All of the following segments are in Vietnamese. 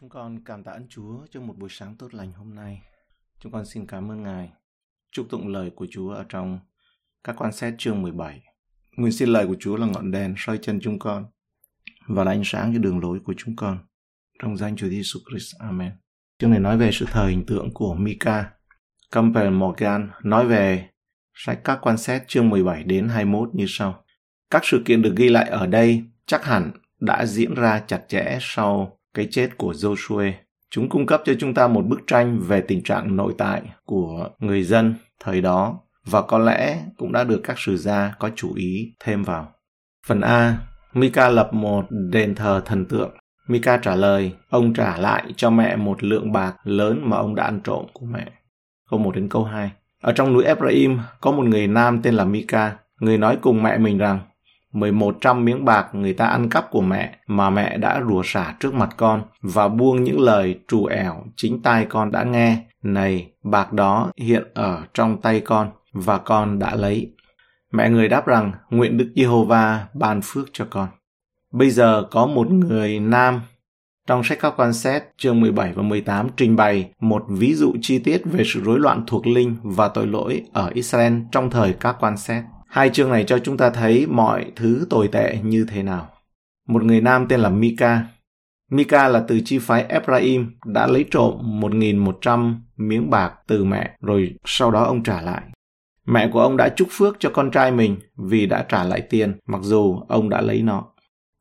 Chúng con cảm tạ ơn Chúa cho một buổi sáng tốt lành hôm nay. Chúng con xin cảm ơn Ngài. Chúc tụng lời của Chúa ở trong các quan xét chương 17. Nguyện xin lời của Chúa là ngọn đèn soi chân chúng con và là ánh sáng cho đường lối của chúng con. Trong danh Chúa Giêsu Christ. Amen. Chương này nói về sự thờ hình tượng của Mika. Campbell Morgan nói về sách các quan xét chương 17 đến 21 như sau. Các sự kiện được ghi lại ở đây chắc hẳn đã diễn ra chặt chẽ sau cái chết của Joshua. Chúng cung cấp cho chúng ta một bức tranh về tình trạng nội tại của người dân thời đó và có lẽ cũng đã được các sử gia có chú ý thêm vào. Phần A, Mika lập một đền thờ thần tượng. Mika trả lời, ông trả lại cho mẹ một lượng bạc lớn mà ông đã ăn trộm của mẹ. Câu 1 đến câu 2. Ở trong núi Ephraim có một người nam tên là Mika. Người nói cùng mẹ mình rằng, 1100 miếng bạc người ta ăn cắp của mẹ mà mẹ đã rủa xả trước mặt con và buông những lời trù ẻo chính tai con đã nghe. Này, bạc đó hiện ở trong tay con và con đã lấy. Mẹ người đáp rằng, nguyện Đức Giê-hô-va ban phước cho con. Bây giờ có một người nam trong sách các quan xét chương 17 và 18 trình bày một ví dụ chi tiết về sự rối loạn thuộc linh và tội lỗi ở Israel trong thời các quan xét. Hai chương này cho chúng ta thấy mọi thứ tồi tệ như thế nào. Một người nam tên là Mika. Mika là từ chi phái Ephraim đã lấy trộm 1.100 miếng bạc từ mẹ rồi sau đó ông trả lại. Mẹ của ông đã chúc phước cho con trai mình vì đã trả lại tiền mặc dù ông đã lấy nó.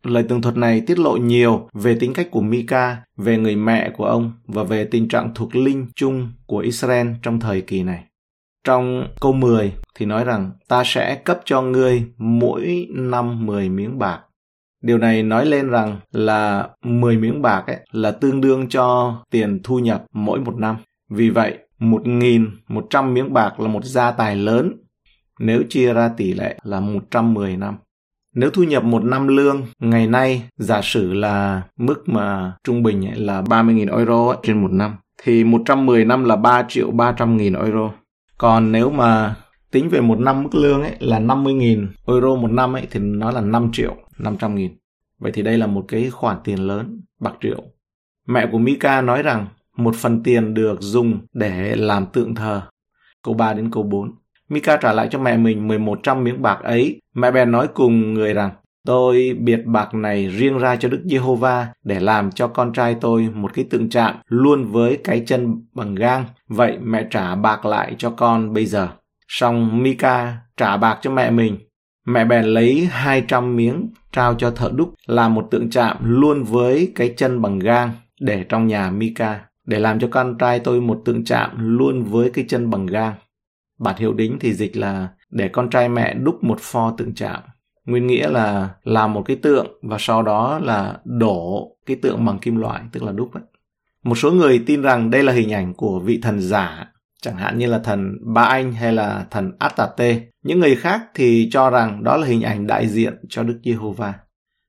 Lời tường thuật này tiết lộ nhiều về tính cách của Mika, về người mẹ của ông và về tình trạng thuộc linh chung của Israel trong thời kỳ này. Trong câu 10 thì nói rằng ta sẽ cấp cho ngươi mỗi năm 10 miếng bạc. Điều này nói lên rằng là 10 miếng bạc ấy là tương đương cho tiền thu nhập mỗi một năm. Vì vậy, 1.100 miếng bạc là một gia tài lớn nếu chia ra tỷ lệ là 110 năm. Nếu thu nhập một năm lương ngày nay giả sử là mức mà trung bình ấy là 30.000 euro ấy, trên một năm thì 110 năm là 3 triệu 300 nghìn euro. Còn nếu mà tính về một năm mức lương ấy là 50.000 euro một năm ấy thì nó là 5 triệu 500 nghìn. Vậy thì đây là một cái khoản tiền lớn, bạc triệu. Mẹ của Mika nói rằng một phần tiền được dùng để làm tượng thờ. Câu 3 đến câu 4. Mika trả lại cho mẹ mình 1100 miếng bạc ấy. Mẹ bèn nói cùng người rằng, tôi biệt bạc này riêng ra cho Đức Giê-hô-va để làm cho con trai tôi một cái tượng trạng luôn với cái chân bằng gang. Vậy mẹ trả bạc lại cho con bây giờ. Xong Mika trả bạc cho mẹ mình. Mẹ bèn lấy 200 miếng trao cho thợ đúc làm một tượng chạm luôn với cái chân bằng gang để trong nhà Mika, để làm cho con trai tôi một tượng chạm luôn với cái chân bằng gang. Bản hiệu đính thì dịch là để con trai mẹ đúc một pho tượng chạm. Nguyên nghĩa là làm một cái tượng và sau đó là đổ cái tượng bằng kim loại, tức là đúc ấy. Một số người tin rằng đây là hình ảnh của vị thần giả chẳng hạn như là thần Ba Anh hay là thần Atate. Những người khác thì cho rằng đó là hình ảnh đại diện cho Đức Giê-hô-va.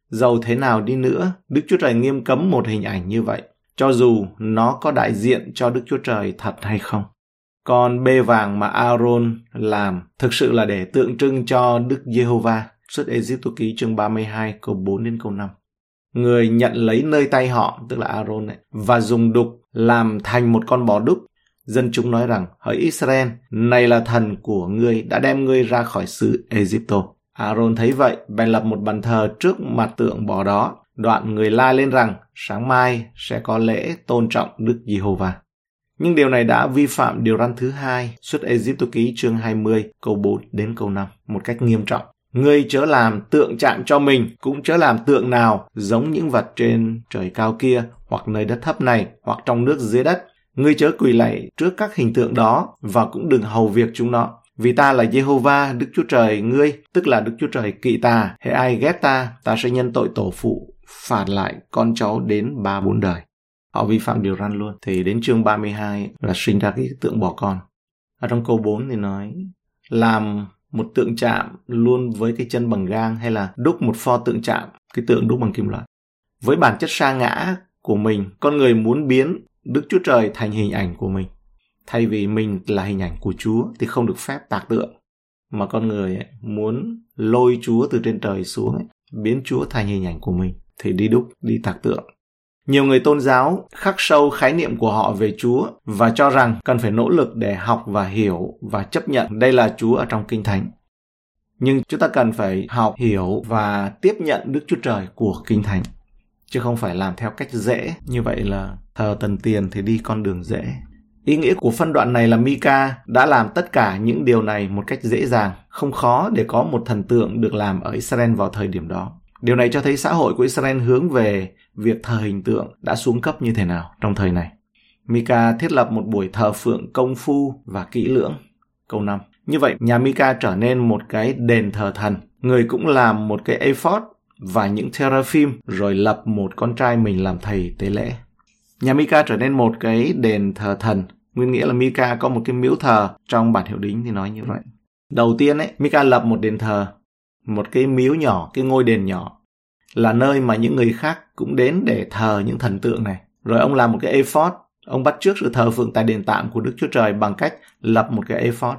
Dầu thế nào đi nữa, Đức Chúa Trời nghiêm cấm một hình ảnh như vậy, cho dù nó có đại diện cho Đức Chúa Trời thật hay không. Còn bê vàng mà Aaron làm thực sự là để tượng trưng cho Đức Giê-hô-va. Xuất Egypto ký chương 32 câu 4 đến câu 5. Người nhận lấy nơi tay họ, tức là Aaron ấy, và dùng đục làm thành một con bò đúc Dân chúng nói rằng, hỡi Israel, này là thần của ngươi đã đem ngươi ra khỏi xứ Egypto. Aaron thấy vậy, bèn lập một bàn thờ trước mặt tượng bò đó. Đoạn người la lên rằng, sáng mai sẽ có lễ tôn trọng Đức Giê-hô-va. Nhưng điều này đã vi phạm điều răn thứ hai, xuất Egypto ký chương 20, câu 4 đến câu 5, một cách nghiêm trọng. Ngươi chớ làm tượng chạm cho mình, cũng chớ làm tượng nào giống những vật trên trời cao kia, hoặc nơi đất thấp này, hoặc trong nước dưới đất, Ngươi chớ quỳ lạy trước các hình tượng đó và cũng đừng hầu việc chúng nó. Vì ta là Jehovah, Đức Chúa Trời ngươi, tức là Đức Chúa Trời kỵ ta. Hệ ai ghét ta, ta sẽ nhân tội tổ phụ, phạt lại con cháu đến ba bốn đời. Họ vi phạm điều răn luôn. Thì đến chương 32 là sinh ra cái tượng bỏ con. Ở trong câu 4 thì nói, làm một tượng chạm luôn với cái chân bằng gang hay là đúc một pho tượng chạm, cái tượng đúc bằng kim loại. Với bản chất sa ngã của mình, con người muốn biến Đức Chúa Trời thành hình ảnh của mình. Thay vì mình là hình ảnh của Chúa thì không được phép tạc tượng. Mà con người ấy, muốn lôi Chúa từ trên trời xuống, ấy, biến Chúa thành hình ảnh của mình thì đi đúc, đi tạc tượng. Nhiều người tôn giáo khắc sâu khái niệm của họ về Chúa và cho rằng cần phải nỗ lực để học và hiểu và chấp nhận đây là Chúa ở trong Kinh Thánh. Nhưng chúng ta cần phải học, hiểu và tiếp nhận Đức Chúa Trời của Kinh Thánh. Chứ không phải làm theo cách dễ, như vậy là thờ tần tiền thì đi con đường dễ. Ý nghĩa của phân đoạn này là Mika đã làm tất cả những điều này một cách dễ dàng, không khó để có một thần tượng được làm ở Israel vào thời điểm đó. Điều này cho thấy xã hội của Israel hướng về việc thờ hình tượng đã xuống cấp như thế nào trong thời này. Mika thiết lập một buổi thờ phượng công phu và kỹ lưỡng. Câu 5. Như vậy, nhà Mika trở nên một cái đền thờ thần. Người cũng làm một cái ephod và những teraphim rồi lập một con trai mình làm thầy tế lễ. Nhà Mika trở nên một cái đền thờ thần. Nguyên nghĩa là Mika có một cái miếu thờ trong bản hiệu đính thì nói như vậy. Đầu tiên ấy, Mika lập một đền thờ, một cái miếu nhỏ, cái ngôi đền nhỏ là nơi mà những người khác cũng đến để thờ những thần tượng này. Rồi ông làm một cái ephod, ông bắt trước sự thờ phượng tại đền tạm của Đức Chúa Trời bằng cách lập một cái ephod.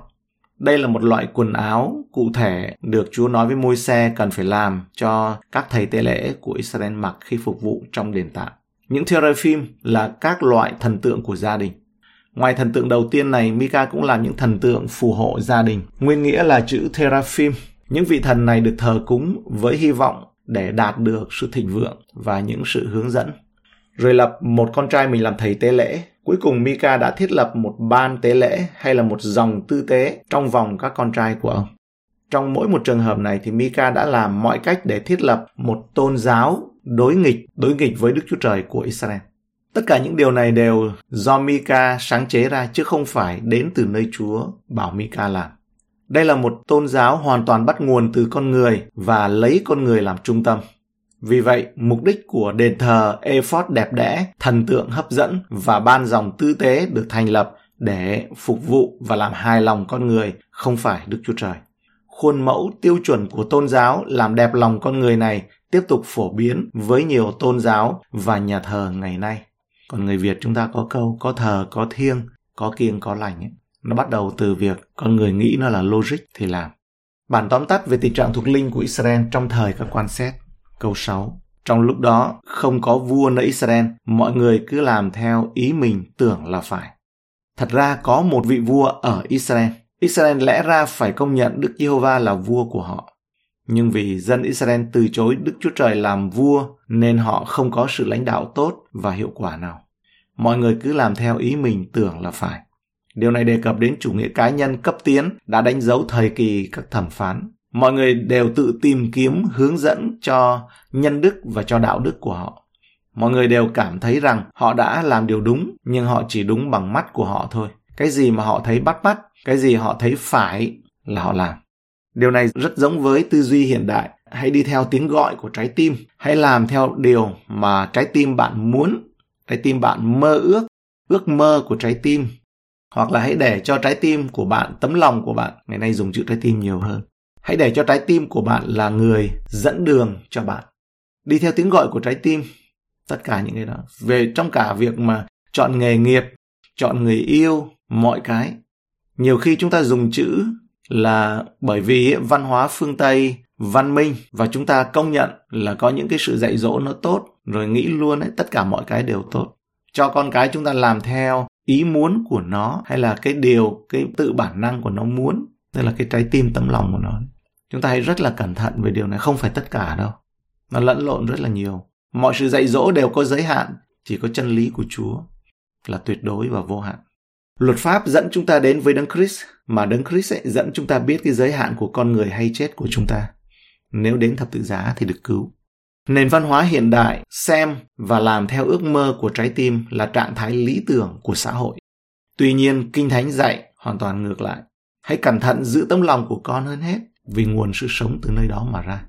Đây là một loại quần áo cụ thể được Chúa nói với môi xe cần phải làm cho các thầy tế lễ của Israel mặc khi phục vụ trong đền tạm. Những teraphim là các loại thần tượng của gia đình. Ngoài thần tượng đầu tiên này, Mika cũng làm những thần tượng phù hộ gia đình. Nguyên nghĩa là chữ teraphim. Những vị thần này được thờ cúng với hy vọng để đạt được sự thịnh vượng và những sự hướng dẫn. Rồi lập một con trai mình làm thầy tế lễ. Cuối cùng Mika đã thiết lập một ban tế lễ hay là một dòng tư tế trong vòng các con trai của ông. Trong mỗi một trường hợp này thì Mika đã làm mọi cách để thiết lập một tôn giáo đối nghịch, đối nghịch với Đức Chúa Trời của Israel. Tất cả những điều này đều do Mika sáng chế ra chứ không phải đến từ nơi Chúa bảo Mika làm. Đây là một tôn giáo hoàn toàn bắt nguồn từ con người và lấy con người làm trung tâm. Vì vậy, mục đích của đền thờ Ephod đẹp đẽ, thần tượng hấp dẫn và ban dòng tư tế được thành lập để phục vụ và làm hài lòng con người, không phải Đức Chúa Trời. Khuôn mẫu tiêu chuẩn của tôn giáo làm đẹp lòng con người này tiếp tục phổ biến với nhiều tôn giáo và nhà thờ ngày nay. Còn người Việt chúng ta có câu có thờ có thiêng, có kiêng có lành ấy. Nó bắt đầu từ việc con người nghĩ nó là logic thì làm. Bản tóm tắt về tình trạng thuộc linh của Israel trong thời các quan xét. Câu 6. Trong lúc đó, không có vua nơi Israel, mọi người cứ làm theo ý mình tưởng là phải. Thật ra có một vị vua ở Israel. Israel lẽ ra phải công nhận Đức Giê-hô-va là vua của họ. Nhưng vì dân Israel từ chối Đức Chúa Trời làm vua nên họ không có sự lãnh đạo tốt và hiệu quả nào. Mọi người cứ làm theo ý mình tưởng là phải. Điều này đề cập đến chủ nghĩa cá nhân cấp tiến đã đánh dấu thời kỳ các thẩm phán. Mọi người đều tự tìm kiếm hướng dẫn cho nhân đức và cho đạo đức của họ. Mọi người đều cảm thấy rằng họ đã làm điều đúng, nhưng họ chỉ đúng bằng mắt của họ thôi. Cái gì mà họ thấy bắt mắt, cái gì họ thấy phải là họ làm. Điều này rất giống với tư duy hiện đại. Hãy đi theo tiếng gọi của trái tim, hãy làm theo điều mà trái tim bạn muốn, trái tim bạn mơ ước, ước mơ của trái tim hoặc là hãy để cho trái tim của bạn, tấm lòng của bạn, ngày nay dùng chữ trái tim nhiều hơn. Hãy để cho trái tim của bạn là người dẫn đường cho bạn. Đi theo tiếng gọi của trái tim, tất cả những cái đó. Về trong cả việc mà chọn nghề nghiệp, chọn người yêu, mọi cái. Nhiều khi chúng ta dùng chữ là bởi vì văn hóa phương tây, văn minh, và chúng ta công nhận là có những cái sự dạy dỗ nó tốt, rồi nghĩ luôn ấy, tất cả mọi cái đều tốt. Cho con cái chúng ta làm theo ý muốn của nó hay là cái điều, cái tự bản năng của nó muốn, tức là cái trái tim, tấm lòng của nó. Chúng ta hãy rất là cẩn thận về điều này, không phải tất cả đâu. Nó lẫn lộn rất là nhiều. Mọi sự dạy dỗ đều có giới hạn, chỉ có chân lý của chúa là tuyệt đối và vô hạn. Luật pháp dẫn chúng ta đến với đấng christ, mà đấng christ ấy dẫn chúng ta biết cái giới hạn của con người hay chết của chúng ta. Nếu đến thập tự giá thì được cứu. Nền văn hóa hiện đại xem và làm theo ước mơ của trái tim là trạng thái lý tưởng của xã hội. Tuy nhiên, Kinh Thánh dạy hoàn toàn ngược lại. Hãy cẩn thận giữ tấm lòng của con hơn hết vì nguồn sự sống từ nơi đó mà ra.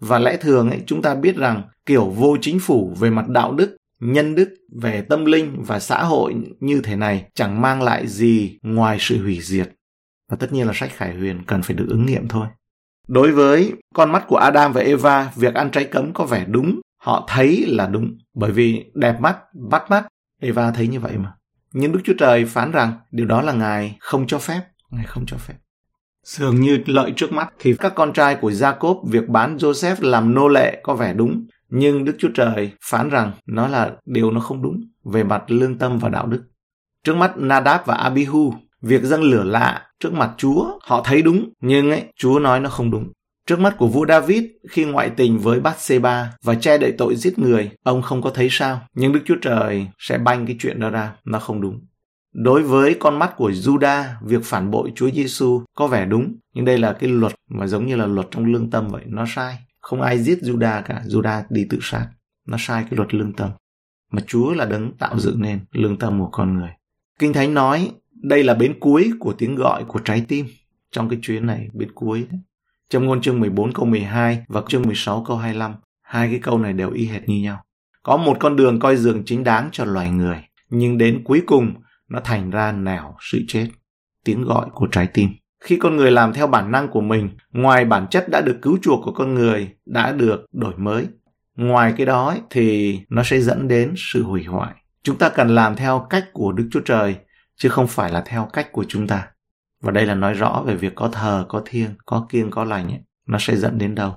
Và lẽ thường ấy, chúng ta biết rằng kiểu vô chính phủ về mặt đạo đức, nhân đức, về tâm linh và xã hội như thế này chẳng mang lại gì ngoài sự hủy diệt. Và tất nhiên là sách Khải Huyền cần phải được ứng nghiệm thôi. Đối với con mắt của Adam và Eva, việc ăn trái cấm có vẻ đúng, họ thấy là đúng, bởi vì đẹp mắt, bắt mắt, Eva thấy như vậy mà. Nhưng Đức Chúa Trời phán rằng điều đó là Ngài không cho phép, Ngài không cho phép. Dường như lợi trước mắt thì các con trai của Jacob việc bán Joseph làm nô lệ có vẻ đúng, Nhưng Đức Chúa Trời phán rằng nó là điều nó không đúng về mặt lương tâm và đạo đức. Trước mắt Nadab và Abihu, việc dâng lửa lạ trước mặt Chúa, họ thấy đúng, nhưng ấy, Chúa nói nó không đúng. Trước mắt của vua David khi ngoại tình với Bathsheba và che đậy tội giết người, ông không có thấy sao. Nhưng Đức Chúa Trời sẽ banh cái chuyện đó ra, nó không đúng. Đối với con mắt của Judah, việc phản bội Chúa Giêsu có vẻ đúng, nhưng đây là cái luật mà giống như là luật trong lương tâm vậy, nó sai. Không ai giết Judah cả, Judah đi tự sát. Nó sai cái luật lương tâm. Mà Chúa là đấng tạo dựng nên lương tâm của con người. Kinh Thánh nói đây là bến cuối của tiếng gọi của trái tim trong cái chuyến này, bến cuối. Đấy. Trong ngôn chương 14 câu 12 và chương 16 câu 25, hai cái câu này đều y hệt như nhau. Có một con đường coi dường chính đáng cho loài người, nhưng đến cuối cùng nó thành ra nẻo sự chết. Tiếng gọi của trái tim. Khi con người làm theo bản năng của mình, ngoài bản chất đã được cứu chuộc của con người đã được đổi mới. Ngoài cái đó thì nó sẽ dẫn đến sự hủy hoại. Chúng ta cần làm theo cách của Đức Chúa Trời, chứ không phải là theo cách của chúng ta. Và đây là nói rõ về việc có thờ, có thiêng, có kiêng, có lành ấy. Nó sẽ dẫn đến đâu.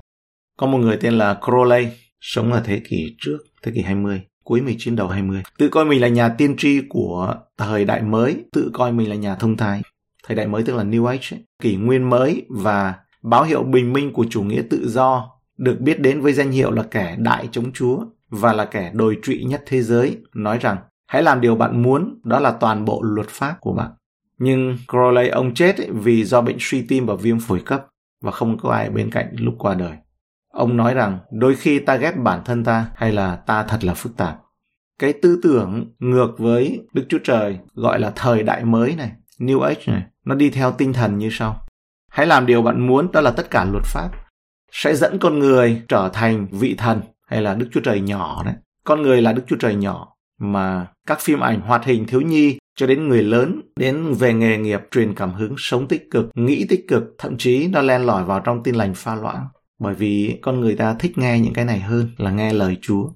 Có một người tên là Crowley, sống ở thế kỷ trước, thế kỷ 20, cuối 19 đầu 20. Tự coi mình là nhà tiên tri của thời đại mới, tự coi mình là nhà thông thái. Thời đại mới tức là New Age, ấy. kỷ nguyên mới và báo hiệu bình minh của chủ nghĩa tự do được biết đến với danh hiệu là kẻ đại chống Chúa và là kẻ đồi trụy nhất thế giới, nói rằng hãy làm điều bạn muốn, đó là toàn bộ luật pháp của bạn. Nhưng Crowley ông chết vì do bệnh suy tim và viêm phổi cấp và không có ai bên cạnh lúc qua đời. Ông nói rằng đôi khi ta ghét bản thân ta hay là ta thật là phức tạp. Cái tư tưởng ngược với Đức Chúa Trời gọi là thời đại mới này, New Age này, nó đi theo tinh thần như sau. Hãy làm điều bạn muốn, đó là tất cả luật pháp. Sẽ dẫn con người trở thành vị thần hay là Đức Chúa Trời nhỏ đấy. Con người là Đức Chúa Trời nhỏ mà các phim ảnh hoạt hình thiếu nhi cho đến người lớn, đến về nghề nghiệp truyền cảm hứng sống tích cực, nghĩ tích cực, thậm chí nó len lỏi vào trong tin lành pha loãng. Bởi vì con người ta thích nghe những cái này hơn là nghe lời chúa.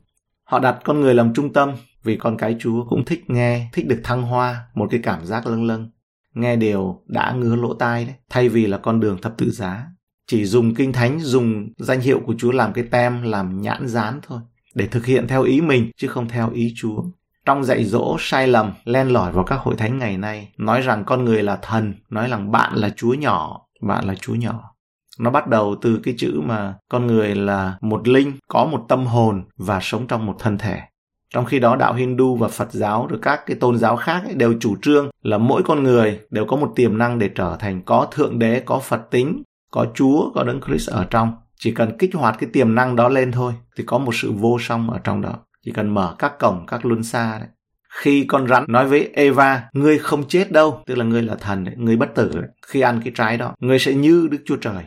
Họ đặt con người làm trung tâm vì con cái chúa cũng thích nghe, thích được thăng hoa, một cái cảm giác lâng lâng. Nghe điều đã ngứa lỗ tai đấy, thay vì là con đường thập tự giá. Chỉ dùng kinh thánh, dùng danh hiệu của chúa làm cái tem, làm nhãn dán thôi, để thực hiện theo ý mình, chứ không theo ý chúa trong dạy dỗ sai lầm len lỏi vào các hội thánh ngày nay nói rằng con người là thần nói rằng bạn là chúa nhỏ bạn là chúa nhỏ. Nó bắt đầu từ cái chữ mà con người là một linh có một tâm hồn và sống trong một thân thể. Trong khi đó đạo Hindu và Phật giáo rồi các cái tôn giáo khác ấy đều chủ trương là mỗi con người đều có một tiềm năng để trở thành có thượng đế, có Phật tính, có Chúa, có Đấng Christ ở trong. Chỉ cần kích hoạt cái tiềm năng đó lên thôi thì có một sự vô song ở trong đó chỉ cần mở các cổng các luân xa đấy khi con rắn nói với Eva, ngươi không chết đâu, tức là ngươi là thần đấy, ngươi bất tử đấy. Khi ăn cái trái đó, ngươi sẽ như Đức Chúa Trời.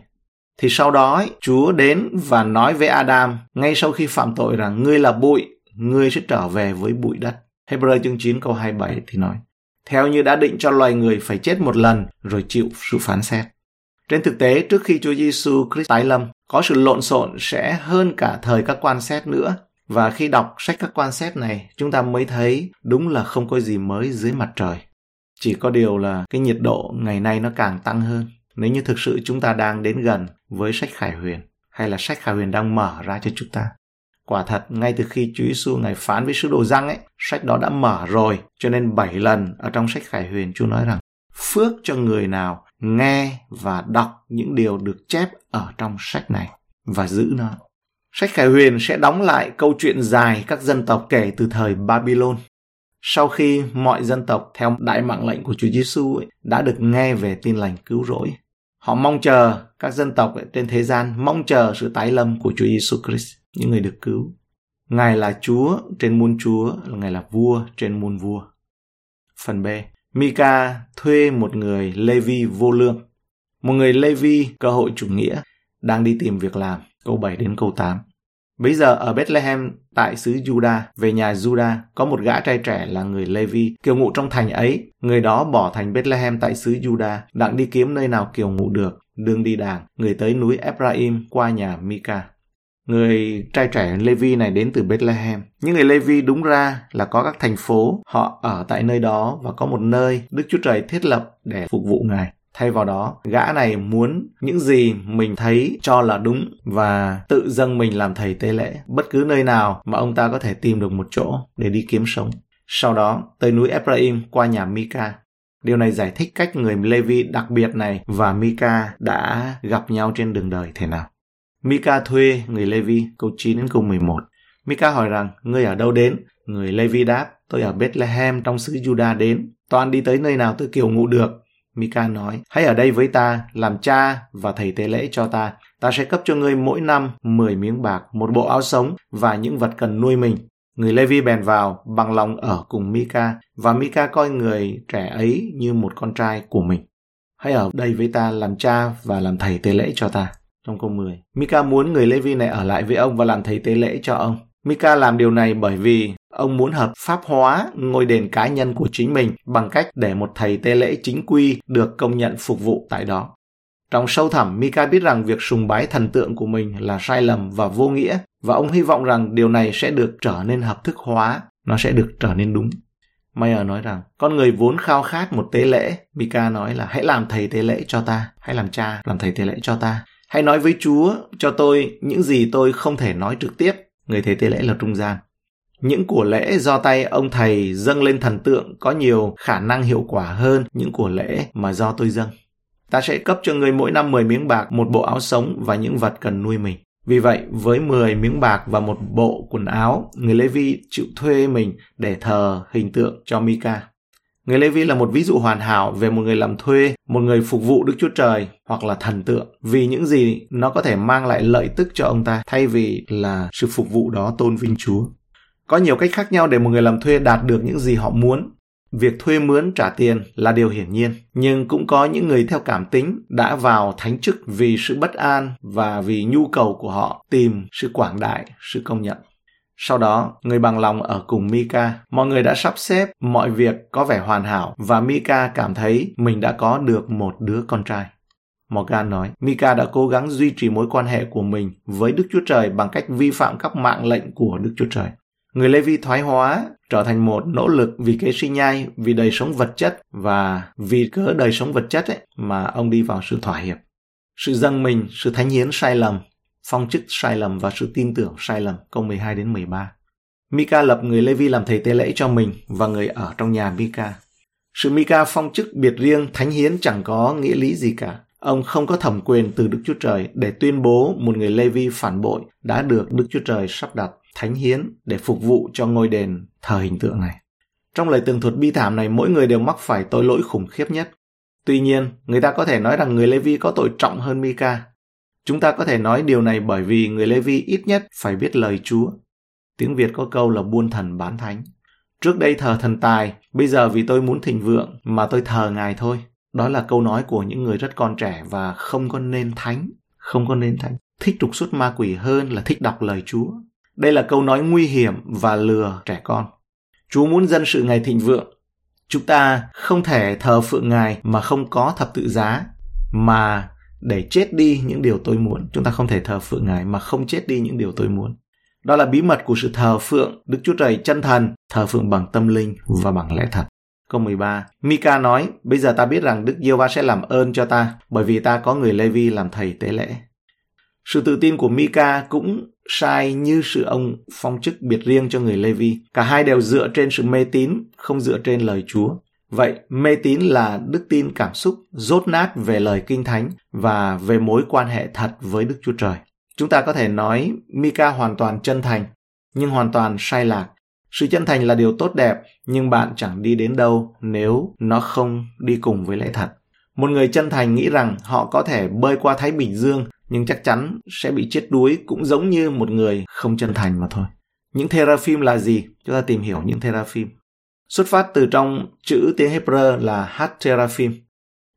Thì sau đó, ấy, Chúa đến và nói với Adam, ngay sau khi phạm tội rằng ngươi là bụi, ngươi sẽ trở về với bụi đất. Hebrew chương 9 câu 27 thì nói, theo như đã định cho loài người phải chết một lần rồi chịu sự phán xét. Trên thực tế, trước khi Chúa Giêsu Christ tái lâm, có sự lộn xộn sẽ hơn cả thời các quan xét nữa và khi đọc sách các quan xét này, chúng ta mới thấy đúng là không có gì mới dưới mặt trời. Chỉ có điều là cái nhiệt độ ngày nay nó càng tăng hơn. Nếu như thực sự chúng ta đang đến gần với sách Khải Huyền, hay là sách Khải Huyền đang mở ra cho chúng ta. Quả thật, ngay từ khi Chúa Giêsu ngài phán với sứ đồ răng ấy, sách đó đã mở rồi, cho nên bảy lần ở trong sách Khải Huyền Chúa nói rằng phước cho người nào nghe và đọc những điều được chép ở trong sách này và giữ nó. Sách Khải Huyền sẽ đóng lại câu chuyện dài các dân tộc kể từ thời Babylon. Sau khi mọi dân tộc theo đại mạng lệnh của Chúa Giêsu đã được nghe về tin lành cứu rỗi, họ mong chờ các dân tộc trên thế gian mong chờ sự tái lâm của Chúa Giêsu Christ, những người được cứu. Ngài là Chúa trên muôn Chúa, Ngài là vua trên muôn vua. Phần B. Mika thuê một người Levi vô lương. Một người Levi cơ hội chủ nghĩa đang đi tìm việc làm câu 7 đến câu 8. Bây giờ ở Bethlehem tại xứ Juda, về nhà Juda, có một gã trai trẻ là người Levi, kiều ngụ trong thành ấy. Người đó bỏ thành Bethlehem tại xứ Juda, đặng đi kiếm nơi nào kiều ngụ được, đường đi đàng, người tới núi Ephraim qua nhà Mika. Người trai trẻ Levi này đến từ Bethlehem. Những người Levi đúng ra là có các thành phố, họ ở tại nơi đó và có một nơi Đức Chúa Trời thiết lập để phục vụ Ngài. Thay vào đó, gã này muốn những gì mình thấy cho là đúng và tự dâng mình làm thầy tế lễ bất cứ nơi nào mà ông ta có thể tìm được một chỗ để đi kiếm sống. Sau đó, tới núi Ephraim qua nhà Mika. Điều này giải thích cách người Levi đặc biệt này và Mika đã gặp nhau trên đường đời thế nào. Mika thuê người Levi, câu 9 đến câu 11. Mika hỏi rằng, ngươi ở đâu đến? Người Levi đáp, tôi ở Bethlehem trong xứ Juda đến. Toàn đi tới nơi nào tôi kiều ngụ được. Mika nói, hãy ở đây với ta, làm cha và thầy tế lễ cho ta. Ta sẽ cấp cho ngươi mỗi năm 10 miếng bạc, một bộ áo sống và những vật cần nuôi mình. Người Levi bèn vào, bằng lòng ở cùng Mika, và Mika coi người trẻ ấy như một con trai của mình. Hãy ở đây với ta làm cha và làm thầy tế lễ cho ta. Trong câu 10, Mika muốn người Levi này ở lại với ông và làm thầy tế lễ cho ông. Mika làm điều này bởi vì ông muốn hợp pháp hóa ngôi đền cá nhân của chính mình bằng cách để một thầy tế lễ chính quy được công nhận phục vụ tại đó. Trong sâu thẳm, Mika biết rằng việc sùng bái thần tượng của mình là sai lầm và vô nghĩa, và ông hy vọng rằng điều này sẽ được trở nên hợp thức hóa, nó sẽ được trở nên đúng. Mayer nói rằng, con người vốn khao khát một tế lễ. Mika nói là hãy làm thầy tế lễ cho ta, hãy làm cha, làm thầy tế lễ cho ta. Hãy nói với Chúa cho tôi những gì tôi không thể nói trực tiếp. Người thầy tế lễ là trung gian. Những của lễ do tay ông thầy dâng lên thần tượng có nhiều khả năng hiệu quả hơn những của lễ mà do tôi dâng. Ta sẽ cấp cho người mỗi năm 10 miếng bạc, một bộ áo sống và những vật cần nuôi mình. Vì vậy, với 10 miếng bạc và một bộ quần áo, người Levi chịu thuê mình để thờ hình tượng cho Mika. Người Lê Vi là một ví dụ hoàn hảo về một người làm thuê, một người phục vụ Đức Chúa Trời hoặc là thần tượng vì những gì nó có thể mang lại lợi tức cho ông ta thay vì là sự phục vụ đó tôn vinh Chúa. Có nhiều cách khác nhau để một người làm thuê đạt được những gì họ muốn. Việc thuê mướn trả tiền là điều hiển nhiên, nhưng cũng có những người theo cảm tính đã vào thánh chức vì sự bất an và vì nhu cầu của họ tìm sự quảng đại, sự công nhận. Sau đó, người bằng lòng ở cùng Mika. Mọi người đã sắp xếp mọi việc có vẻ hoàn hảo và Mika cảm thấy mình đã có được một đứa con trai. Morgan nói, Mika đã cố gắng duy trì mối quan hệ của mình với Đức Chúa Trời bằng cách vi phạm các mạng lệnh của Đức Chúa Trời. Người Levi thoái hóa trở thành một nỗ lực vì kế sinh nhai, vì đời sống vật chất và vì cớ đời sống vật chất ấy mà ông đi vào sự thỏa hiệp. Sự dâng mình, sự thánh hiến sai lầm, phong chức sai lầm và sự tin tưởng sai lầm, câu 12 đến 13. Mika lập người Levi làm thầy tế lễ cho mình và người ở trong nhà Mika. Sự Mika phong chức biệt riêng thánh hiến chẳng có nghĩa lý gì cả. Ông không có thẩm quyền từ Đức Chúa Trời để tuyên bố một người Levi phản bội đã được Đức Chúa Trời sắp đặt thánh hiến để phục vụ cho ngôi đền thờ hình tượng này. Trong lời tường thuật bi thảm này, mỗi người đều mắc phải tội lỗi khủng khiếp nhất. Tuy nhiên, người ta có thể nói rằng người Levi có tội trọng hơn Mika. Chúng ta có thể nói điều này bởi vì người Levi ít nhất phải biết lời Chúa. Tiếng Việt có câu là buôn thần bán thánh. Trước đây thờ thần tài, bây giờ vì tôi muốn thịnh vượng mà tôi thờ ngài thôi. Đó là câu nói của những người rất con trẻ và không có nên thánh, không có nên thánh. Thích trục xuất ma quỷ hơn là thích đọc lời Chúa. Đây là câu nói nguy hiểm và lừa trẻ con. Chúa muốn dân sự Ngài thịnh vượng. Chúng ta không thể thờ phượng Ngài mà không có thập tự giá, mà để chết đi những điều tôi muốn. Chúng ta không thể thờ phượng Ngài mà không chết đi những điều tôi muốn. Đó là bí mật của sự thờ phượng Đức Chúa Trời chân thần, thờ phượng bằng tâm linh và bằng lẽ thật. Câu 13. Mika nói, bây giờ ta biết rằng Đức Giê-va sẽ làm ơn cho ta, bởi vì ta có người Lê-vi làm thầy tế lễ. Sự tự tin của Mika cũng sai như sự ông phong chức biệt riêng cho người Levi. Cả hai đều dựa trên sự mê tín, không dựa trên lời Chúa. Vậy, mê tín là đức tin cảm xúc, rốt nát về lời kinh thánh và về mối quan hệ thật với Đức Chúa Trời. Chúng ta có thể nói Mika hoàn toàn chân thành, nhưng hoàn toàn sai lạc. Sự chân thành là điều tốt đẹp, nhưng bạn chẳng đi đến đâu nếu nó không đi cùng với lẽ thật. Một người chân thành nghĩ rằng họ có thể bơi qua Thái Bình Dương nhưng chắc chắn sẽ bị chết đuối cũng giống như một người không chân thành mà thôi. Những theraphim là gì? Chúng ta tìm hiểu những theraphim. Xuất phát từ trong chữ tiếng Hebrew là Hatterafim,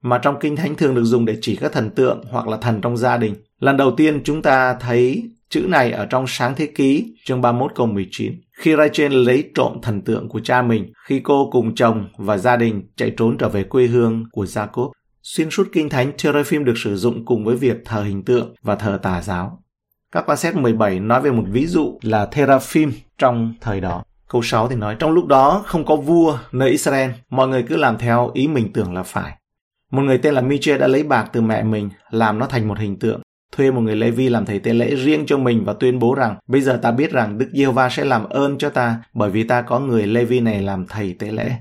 mà trong kinh thánh thường được dùng để chỉ các thần tượng hoặc là thần trong gia đình. Lần đầu tiên chúng ta thấy chữ này ở trong sáng thế ký chương 31 câu 19. Khi Rachel lấy trộm thần tượng của cha mình, khi cô cùng chồng và gia đình chạy trốn trở về quê hương của Jacob. Xuyên suốt kinh thánh, Teraphim được sử dụng cùng với việc thờ hình tượng và thờ tà giáo. Các quan sát 17 nói về một ví dụ là Teraphim trong thời đó. Câu 6 thì nói, trong lúc đó không có vua nơi Israel, mọi người cứ làm theo ý mình tưởng là phải. Một người tên là Miche đã lấy bạc từ mẹ mình, làm nó thành một hình tượng, thuê một người Levi làm thầy tế lễ riêng cho mình và tuyên bố rằng bây giờ ta biết rằng Đức Giê-hô-va sẽ làm ơn cho ta bởi vì ta có người Levi này làm thầy tế lễ.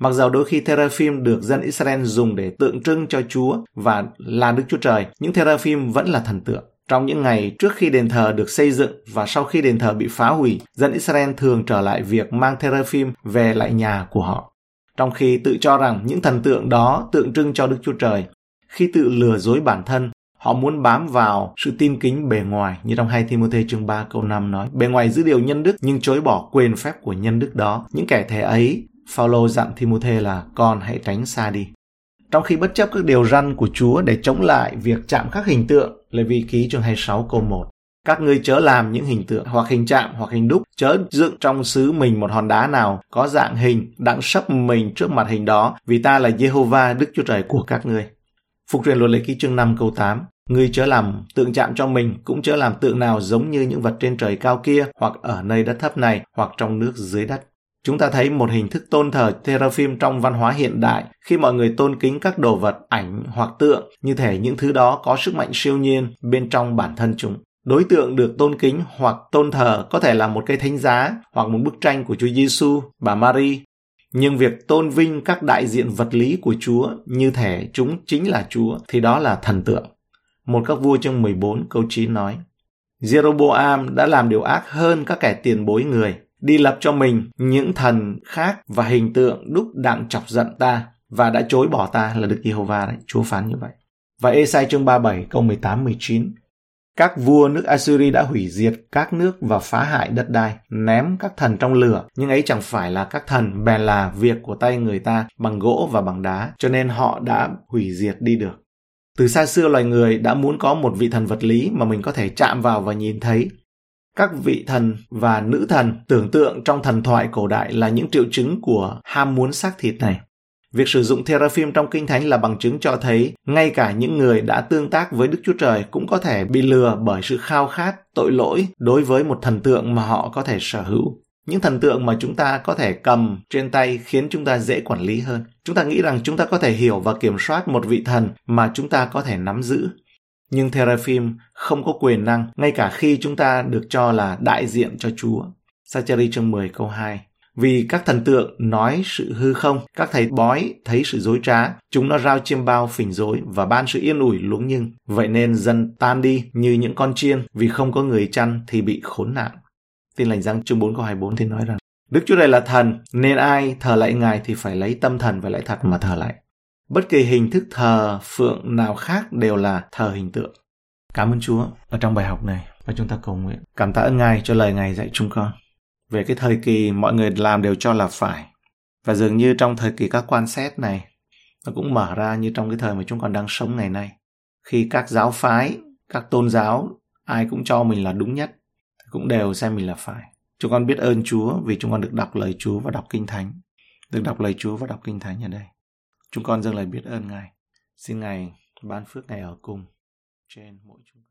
Mặc dầu đôi khi teraphim được dân Israel dùng để tượng trưng cho Chúa và là Đức Chúa Trời, những teraphim vẫn là thần tượng. Trong những ngày trước khi đền thờ được xây dựng và sau khi đền thờ bị phá hủy, dân Israel thường trở lại việc mang teraphim về lại nhà của họ. Trong khi tự cho rằng những thần tượng đó tượng trưng cho Đức Chúa Trời, khi tự lừa dối bản thân, họ muốn bám vào sự tin kính bề ngoài như trong 2 Timothy chương 3 câu 5 nói. Bề ngoài giữ điều nhân đức nhưng chối bỏ quyền phép của nhân đức đó. Những kẻ thế ấy, Phaolô dặn Timothy là con hãy tránh xa đi. Trong khi bất chấp các điều răn của Chúa để chống lại việc chạm khắc hình tượng, Lê Vi ký chương 26 câu 1. Các ngươi chớ làm những hình tượng hoặc hình chạm hoặc hình đúc, chớ dựng trong xứ mình một hòn đá nào có dạng hình đặng sấp mình trước mặt hình đó, vì ta là Jehovah Đức Chúa Trời của các ngươi. Phục truyền luật lệ ký chương 5 câu 8. Ngươi chớ làm tượng chạm cho mình, cũng chớ làm tượng nào giống như những vật trên trời cao kia, hoặc ở nơi đất thấp này, hoặc trong nước dưới đất. Chúng ta thấy một hình thức tôn thờ teraphim trong văn hóa hiện đại khi mọi người tôn kính các đồ vật, ảnh hoặc tượng như thể những thứ đó có sức mạnh siêu nhiên bên trong bản thân chúng. Đối tượng được tôn kính hoặc tôn thờ có thể là một cây thánh giá hoặc một bức tranh của Chúa Giêsu, bà Mary. Nhưng việc tôn vinh các đại diện vật lý của Chúa như thể chúng chính là Chúa thì đó là thần tượng. Một các vua trong 14 câu 9 nói Jeroboam đã làm điều ác hơn các kẻ tiền bối người đi lập cho mình những thần khác và hình tượng đúc đặng chọc giận ta và đã chối bỏ ta là Đức Giê-hô-va đấy, Chúa phán như vậy. Và Ê-sai chương 37 câu 18 19. Các vua nước Assyri đã hủy diệt các nước và phá hại đất đai, ném các thần trong lửa, nhưng ấy chẳng phải là các thần, bèn là việc của tay người ta bằng gỗ và bằng đá, cho nên họ đã hủy diệt đi được. Từ xa xưa loài người đã muốn có một vị thần vật lý mà mình có thể chạm vào và nhìn thấy, các vị thần và nữ thần tưởng tượng trong thần thoại cổ đại là những triệu chứng của ham muốn xác thịt này. Việc sử dụng teraphim trong Kinh Thánh là bằng chứng cho thấy ngay cả những người đã tương tác với Đức Chúa Trời cũng có thể bị lừa bởi sự khao khát, tội lỗi đối với một thần tượng mà họ có thể sở hữu. Những thần tượng mà chúng ta có thể cầm trên tay khiến chúng ta dễ quản lý hơn. Chúng ta nghĩ rằng chúng ta có thể hiểu và kiểm soát một vị thần mà chúng ta có thể nắm giữ nhưng Teraphim không có quyền năng ngay cả khi chúng ta được cho là đại diện cho Chúa. Sacheri chương 10 câu 2 Vì các thần tượng nói sự hư không, các thầy bói thấy sự dối trá, chúng nó rao chiêm bao phỉnh dối và ban sự yên ủi luống nhưng. Vậy nên dân tan đi như những con chiên vì không có người chăn thì bị khốn nạn. Tin lành răng chương 4 câu 24 thì nói rằng Đức Chúa Trời là thần, nên ai thờ lại Ngài thì phải lấy tâm thần và lẽ thật mà thờ lại. Bất kỳ hình thức thờ phượng nào khác đều là thờ hình tượng. Cảm ơn Chúa ở trong bài học này và chúng ta cầu nguyện. Cảm tạ ơn Ngài cho lời Ngài dạy chúng con. Về cái thời kỳ mọi người làm đều cho là phải. Và dường như trong thời kỳ các quan xét này, nó cũng mở ra như trong cái thời mà chúng con đang sống ngày nay. Khi các giáo phái, các tôn giáo, ai cũng cho mình là đúng nhất, cũng đều xem mình là phải. Chúng con biết ơn Chúa vì chúng con được đọc lời Chúa và đọc Kinh Thánh. Được đọc lời Chúa và đọc Kinh Thánh ở đây. Chúng con dâng lời biết ơn Ngài. Xin Ngài ban phước Ngài ở cùng trên mỗi chúng